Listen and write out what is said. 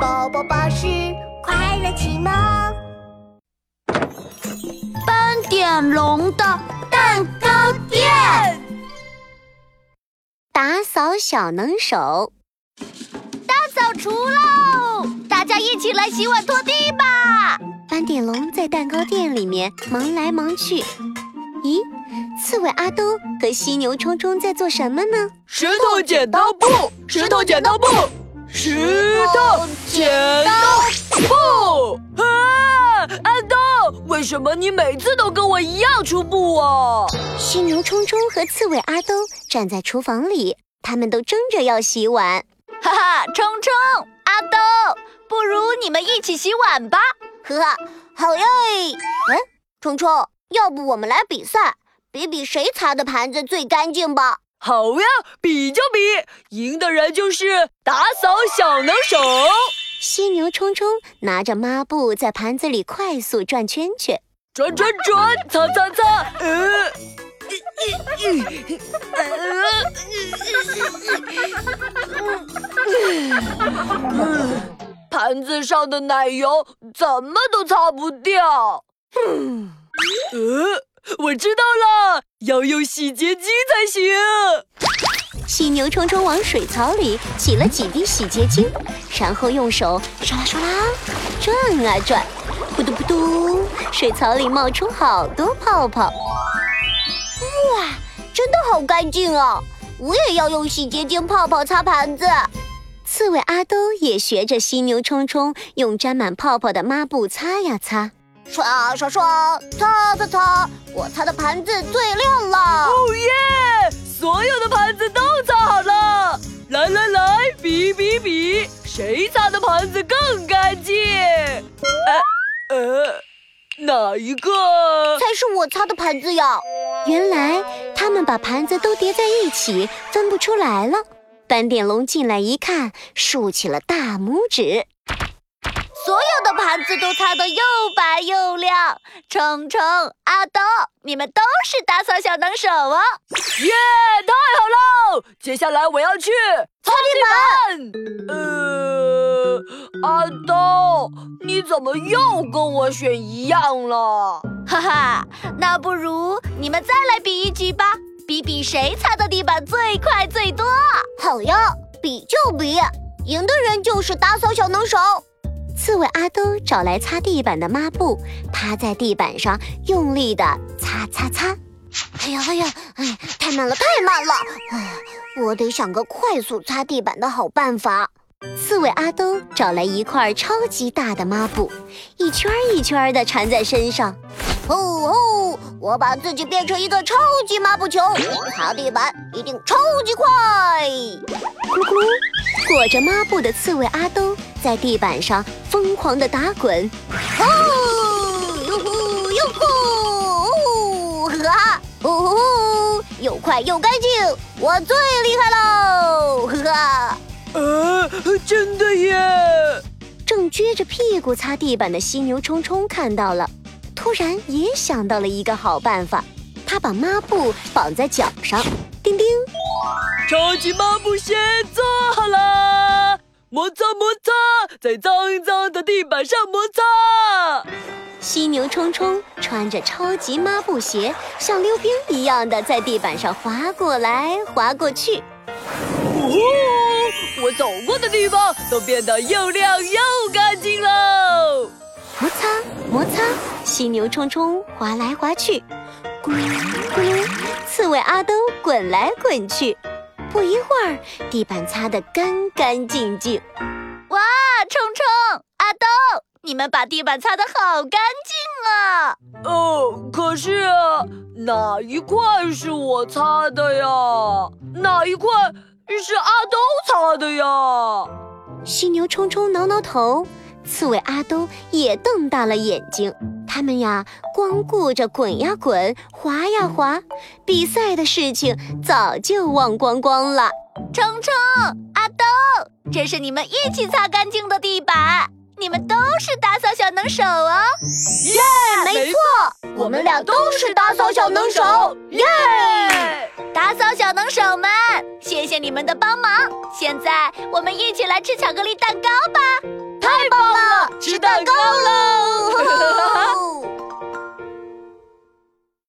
宝宝巴士快乐启蒙。斑点龙的蛋糕店，打扫小能手，大扫除喽！大家一起来洗碗拖地吧。斑点龙在蛋糕店里面忙来忙去。咦，刺猬阿兜和犀牛冲冲在做什么呢？石头剪刀布，石头剪刀布，石头头剪刀布。啊，阿兜，为什么你每次都跟我一样出布啊？犀牛冲冲和刺猬阿兜站在厨房里，他们都争着要洗碗。哈哈，冲冲，阿兜，不如你们一起洗碗吧。呵，好耶！哎，冲冲。要不我们来比赛，比比谁擦的盘子最干净吧？好呀，比就比，赢的人就是打扫小能手。犀牛冲冲拿着抹布在盘子里快速转圈圈，转转转，擦擦擦。呃，盘子上的奶油怎么都擦不掉。嗯。呃，我知道了，要用洗洁精才行。犀牛冲冲往水槽里挤了几滴洗洁精，然后用手刷啦刷啦转啊转，噗嘟噗嘟，水槽里冒出好多泡泡。哇，真的好干净啊！我也要用洗洁精泡泡擦盘子。刺猬阿兜也学着犀牛冲冲，用沾满泡泡的抹布擦呀擦。刷刷刷，擦擦擦，我擦的盘子最亮了！哦耶！所有的盘子都擦好了，来来来，比比比，谁擦的盘子更干净？呃呃，哪一个才是我擦的盘子呀？原来他们把盘子都叠在一起，分不出来了。斑点龙进来一看，竖起了大拇指。盘子都擦得又白又亮，冲冲、阿东，你们都是打扫小能手哦！耶，太好了！接下来我要去擦地板。呃，阿东，你怎么又跟我选一样了？哈哈，那不如你们再来比一局吧，比比谁擦的地板最快最多。好呀，比就比，赢的人就是打扫小能手。刺猬阿兜找来擦地板的抹布，趴在地板上用力的擦擦擦。哎呀哎呀，哎，太慢了太慢了！哎，我得想个快速擦地板的好办法。刺猬阿兜找来一块超级大的抹布，一圈一圈的缠在身上。吼吼！我把自己变成一个超级抹布球，擦地板一定超级快。裹着抹布的刺猬阿兜。在地板上疯狂的打滚，哦，哟呼哟呼哦，哈，哦，又快又干净，我最厉害喽，哈哈！啊，真的耶！正撅着屁股擦地板的犀牛冲冲看到了，突然也想到了一个好办法，他把抹布绑在脚上，叮叮，超级抹布鞋做好了。摩擦摩擦，在脏脏的地板上摩擦。犀牛冲冲穿着超级抹布鞋，像溜冰一样的在地板上滑过来滑过去。哦，我走过的地方都变得又亮又干净喽。摩擦摩擦，犀牛冲冲滑来滑去，咕噜咕噜，刺猬阿兜滚来滚去。不一会儿，地板擦得干干净净。哇，冲冲、阿东，你们把地板擦得好干净啊！哦，可是哪一块是我擦的呀？哪一块是阿东擦的呀？犀牛冲冲挠挠头，刺猬阿东也瞪大了眼睛。他们呀，光顾着滚呀滚，滑呀滑，比赛的事情早就忘光光了。冲冲、阿东，这是你们一起擦干净的地板，你们都是打扫小能手哦。耶，没错，我们俩都是打扫小能手。耶，打扫小能手们，谢谢你们的帮忙。现在我们一起来吃巧克力蛋糕吧。太棒了，吃蛋糕了。